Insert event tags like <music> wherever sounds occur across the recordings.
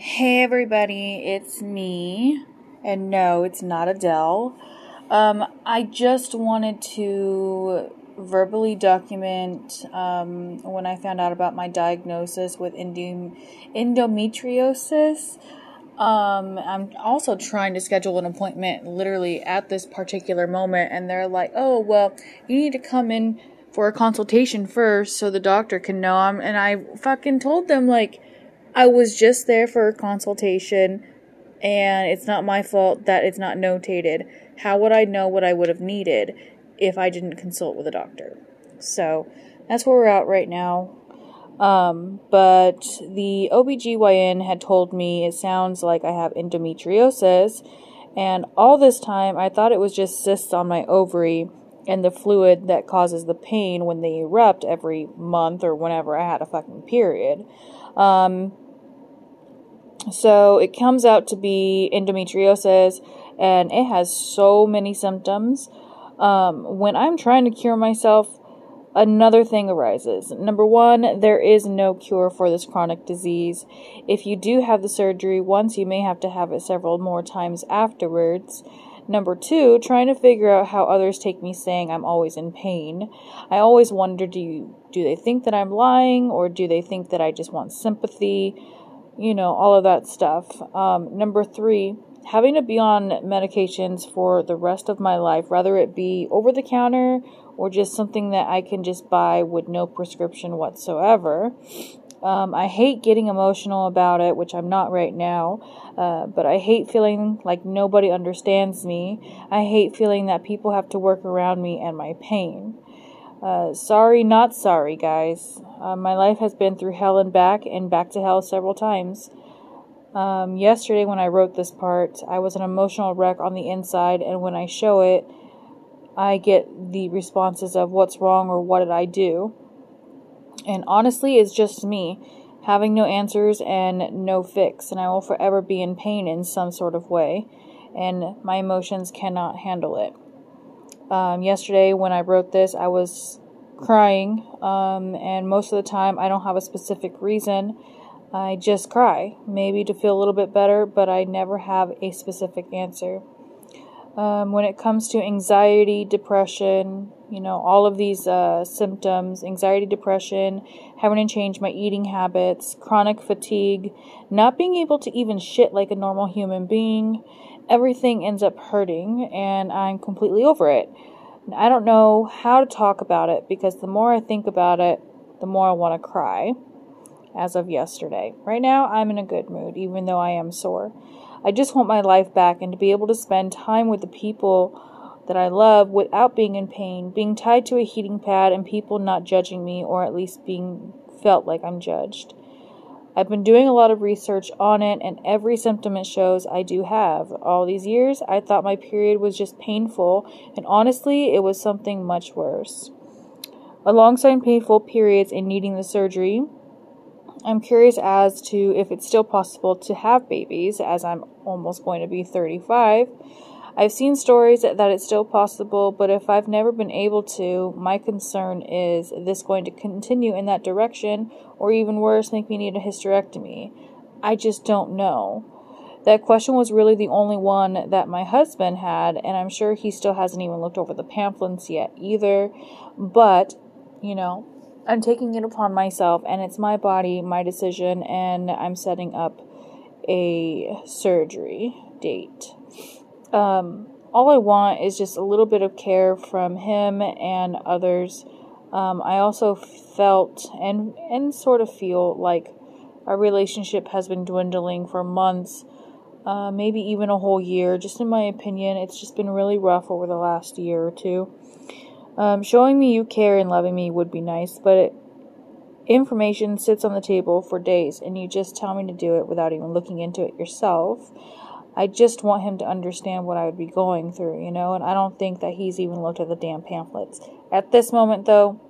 Hey everybody, it's me. And no, it's not Adele. Um, I just wanted to verbally document um, when I found out about my diagnosis with endom- endometriosis. Um, I'm also trying to schedule an appointment literally at this particular moment, and they're like, oh, well, you need to come in for a consultation first so the doctor can know. I'm, and I fucking told them, like, I was just there for a consultation, and it's not my fault that it's not notated. How would I know what I would have needed if I didn't consult with a doctor? So that's where we're at right now. Um, but the OBGYN had told me it sounds like I have endometriosis, and all this time I thought it was just cysts on my ovary and the fluid that causes the pain when they erupt every month or whenever I had a fucking period. Um, so it comes out to be endometriosis, and it has so many symptoms. Um, when I'm trying to cure myself, another thing arises. Number one, there is no cure for this chronic disease. If you do have the surgery once, you may have to have it several more times afterwards. Number two, trying to figure out how others take me saying I'm always in pain. I always wonder do you, do they think that I'm lying or do they think that I just want sympathy? You know, all of that stuff. Um, number three, having to be on medications for the rest of my life, whether it be over the counter or just something that I can just buy with no prescription whatsoever. Um, I hate getting emotional about it, which I'm not right now, uh, but I hate feeling like nobody understands me. I hate feeling that people have to work around me and my pain. Uh, sorry, not sorry, guys. Uh, my life has been through hell and back, and back to hell several times. Um, yesterday, when I wrote this part, I was an emotional wreck on the inside, and when I show it, I get the responses of what's wrong or what did I do. And honestly, it's just me having no answers and no fix, and I will forever be in pain in some sort of way, and my emotions cannot handle it. Um, yesterday, when I wrote this, I was crying, um, and most of the time, I don't have a specific reason. I just cry, maybe to feel a little bit better, but I never have a specific answer. Um, when it comes to anxiety, depression, you know, all of these uh, symptoms anxiety, depression, having to change my eating habits, chronic fatigue, not being able to even shit like a normal human being, everything ends up hurting and I'm completely over it. I don't know how to talk about it because the more I think about it, the more I want to cry. As of yesterday. Right now, I'm in a good mood, even though I am sore. I just want my life back and to be able to spend time with the people that I love without being in pain, being tied to a heating pad, and people not judging me or at least being felt like I'm judged. I've been doing a lot of research on it, and every symptom it shows I do have. All these years, I thought my period was just painful, and honestly, it was something much worse. Alongside painful periods and needing the surgery, I'm curious as to if it's still possible to have babies, as I'm almost going to be 35. I've seen stories that, it's still possible, but if I've never been able to, my concern is this going to continue in that direction, or even worse, make me need a hysterectomy. I just don't know. That question was really the only one that my husband had, and I'm sure he still hasn't even looked over the pamphlets yet either. But, you know, I'm taking it upon myself, and it's my body, my decision, and I'm setting up a surgery date. Um, all I want is just a little bit of care from him and others. Um, I also felt and and sort of feel like our relationship has been dwindling for months, uh, maybe even a whole year. Just in my opinion, it's just been really rough over the last year or two. Um, showing me you care and loving me would be nice, but it, information sits on the table for days, and you just tell me to do it without even looking into it yourself. I just want him to understand what I would be going through, you know, and I don't think that he's even looked at the damn pamphlets. At this moment, though,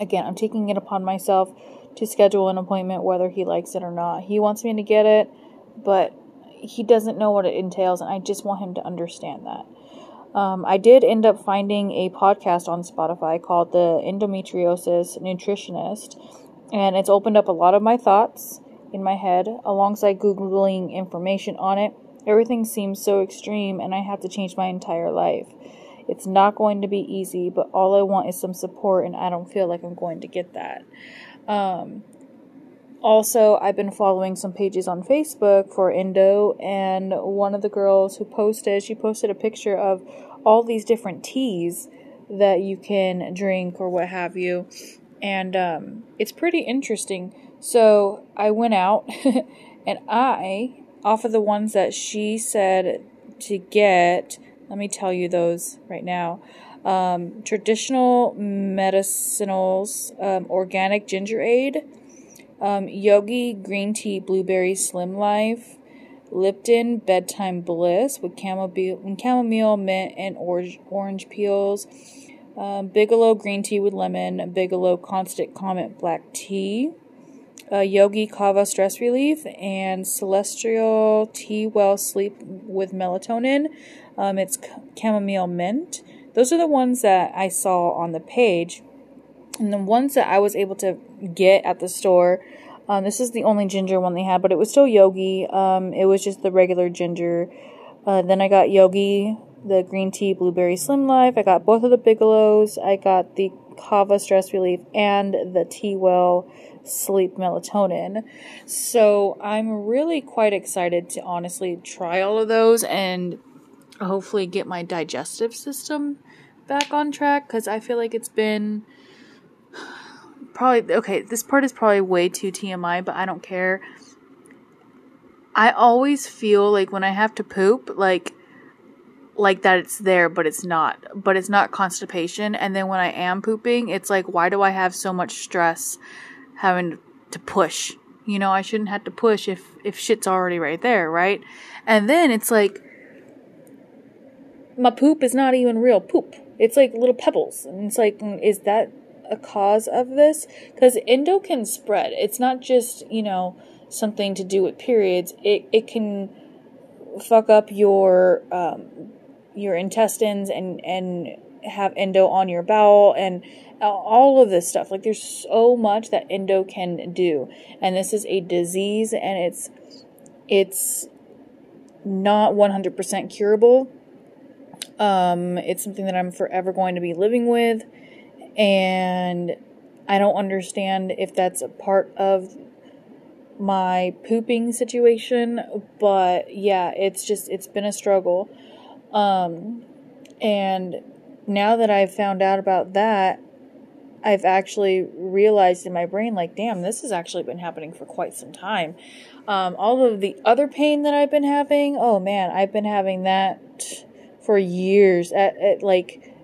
again, I'm taking it upon myself to schedule an appointment whether he likes it or not. He wants me to get it, but he doesn't know what it entails, and I just want him to understand that. Um, I did end up finding a podcast on Spotify called The Endometriosis Nutritionist, and it's opened up a lot of my thoughts in my head, alongside Googling information on it. Everything seems so extreme, and I have to change my entire life. It's not going to be easy, but all I want is some support, and I don't feel like I'm going to get that. Um, also, I've been following some pages on Facebook for endo, and one of the girls who posted, she posted a picture of all these different teas that you can drink or what have you, and um, it's pretty interesting. So I went out, <laughs> and I, off of the ones that she said to get, let me tell you those right now. Um, traditional medicinals, um, organic ginger aid um, Yogi Green Tea Blueberry Slim Life, Lipton Bedtime Bliss with chamomile, chamomile mint, and orange, orange peels. Um, Bigelow Green Tea with Lemon, Bigelow Constant Comment Black Tea, uh, Yogi Kava Stress Relief, and Celestial Tea Well Sleep with Melatonin. Um, it's chamomile mint. Those are the ones that I saw on the page. And the ones that I was able to get at the store, um, this is the only ginger one they had, but it was still Yogi. Um, it was just the regular ginger. Uh, then I got Yogi, the green tea blueberry slim life. I got both of the Bigelows. I got the Kava stress relief and the Tea Well sleep melatonin. So I'm really quite excited to honestly try all of those and hopefully get my digestive system back on track because I feel like it's been probably okay, this part is probably way too TMI, but I don't care. I always feel like when I have to poop, like like that it's there but it's not but it's not constipation and then when i am pooping it's like why do i have so much stress having to push. You know i shouldn't have to push if if shit's already right there right? And then it's like my poop is not even real poop. It's like little pebbles. And it's like mm, is that a cause of this? Because endo can spread. It's not just, you know, something to do with periods. It, it can fuck up your um, your intestines and and have endo on your bowel and all of this stuff. Like there's so much that endo can do. And this is a disease and it's it's not 100% curable. Um, it's something that I'm forever going to be living with and I don't understand if that's a part of my pooping situation, but yeah, it's just it's been a struggle. Um and now that I've found out about that, I've actually realized in my brain like damn, this has actually been happening for quite some time. Um all of the other pain that I've been having, oh man, I've been having that for years at, at like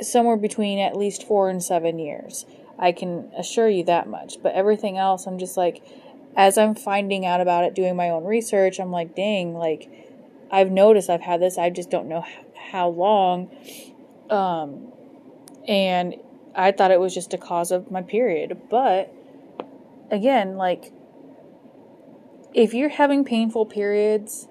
somewhere between at least four and seven years. I can assure you that much. But everything else, I'm just like, as I'm finding out about it, doing my own research, I'm like, dang, like, I've noticed I've had this. I just don't know how long. Um, and I thought it was just a cause of my period. But again, like, if you're having painful periods,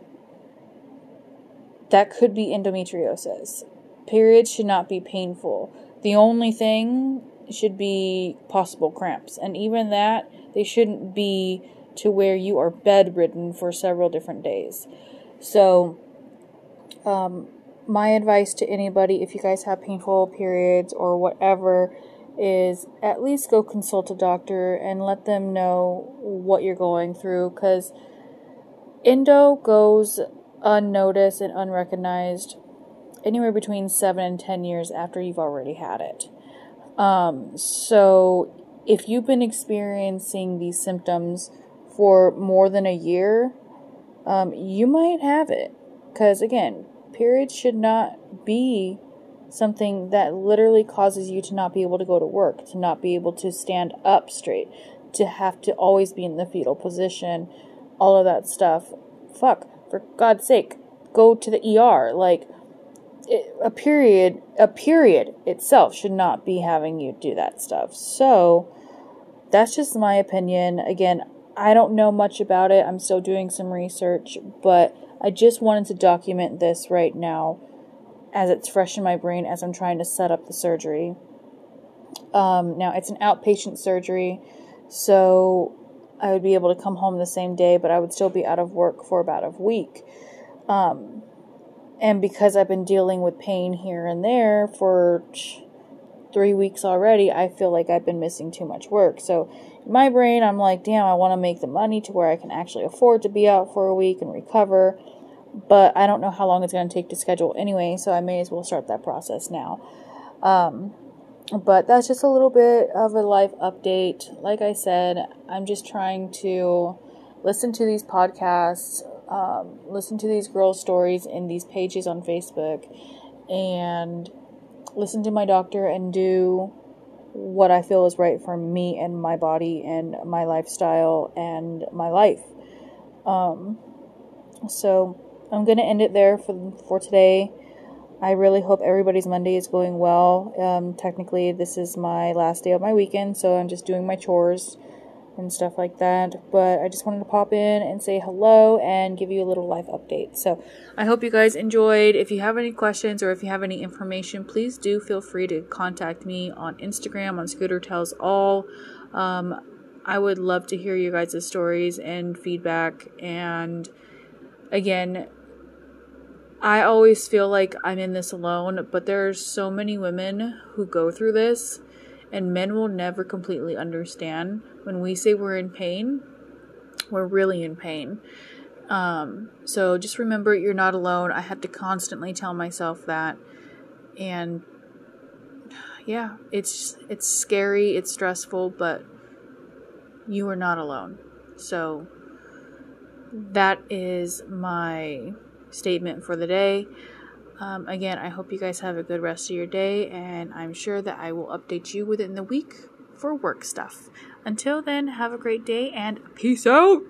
that could be endometriosis. Periods should not be painful. The only thing should be possible cramps. And even that, they shouldn't be to where you are bedridden for several different days. So, um, my advice to anybody, if you guys have painful periods or whatever, is at least go consult a doctor and let them know what you're going through because endo goes unnoticed and unrecognized anywhere between seven and ten years after you've already had it. Um, so, if you've been experiencing these symptoms for more than a year, um, you might have it. Because, again, periods should not be something that literally causes you to not be able to go to work, to not be able to stand up straight, to have to always be in the fetal position, all of that stuff. Fuck, for God's sake, go to the ER. Like, a period a period itself should not be having you do that stuff. So that's just my opinion. Again, I don't know much about it. I'm still doing some research, but I just wanted to document this right now as it's fresh in my brain as I'm trying to set up the surgery. Um, now, it's an outpatient surgery, so I would be able to come home the same day, but I would still be out of work for about a week. Um, and because I've been dealing with pain here and there for three weeks already, I feel like I've been missing too much work. So in my brain, I'm like, damn, I want to make the money to where I can actually afford to be out for a week and recover. But I don't know how long it's going to take to schedule anyway, so I may as well start that process now. Um, but that's just a little bit of a life update. Like I said, I'm just trying to listen to these podcasts, um, listen to these girls' stories in these pages on Facebook, and listen to my doctor and do what I feel is right for me and my body and my lifestyle and my life. Um, so I'm gonna end it there for for today. I really hope everybody's Monday is going well. Um, technically, this is my last day of my weekend, so I'm just doing my chores and stuff like that. But I just wanted to pop in and say hello and give you a little life update. So I hope you guys enjoyed. If you have any questions or if you have any information, please do feel free to contact me on Instagram on Scooter Tells All. Um, I would love to hear you guys' stories and feedback. And again, I always feel like I'm in this alone, but there's so many women who go through this and men will never completely understand. When we say we're in pain we're really in pain. Um, so just remember you're not alone. I had to constantly tell myself that. And yeah it's it's scary it's stressful but you are not alone. So that is my statement for the day um, again, I hope you guys have a good rest of your day, and I'm sure that I will update you within the week for work stuff. Until then, have a great day and peace out!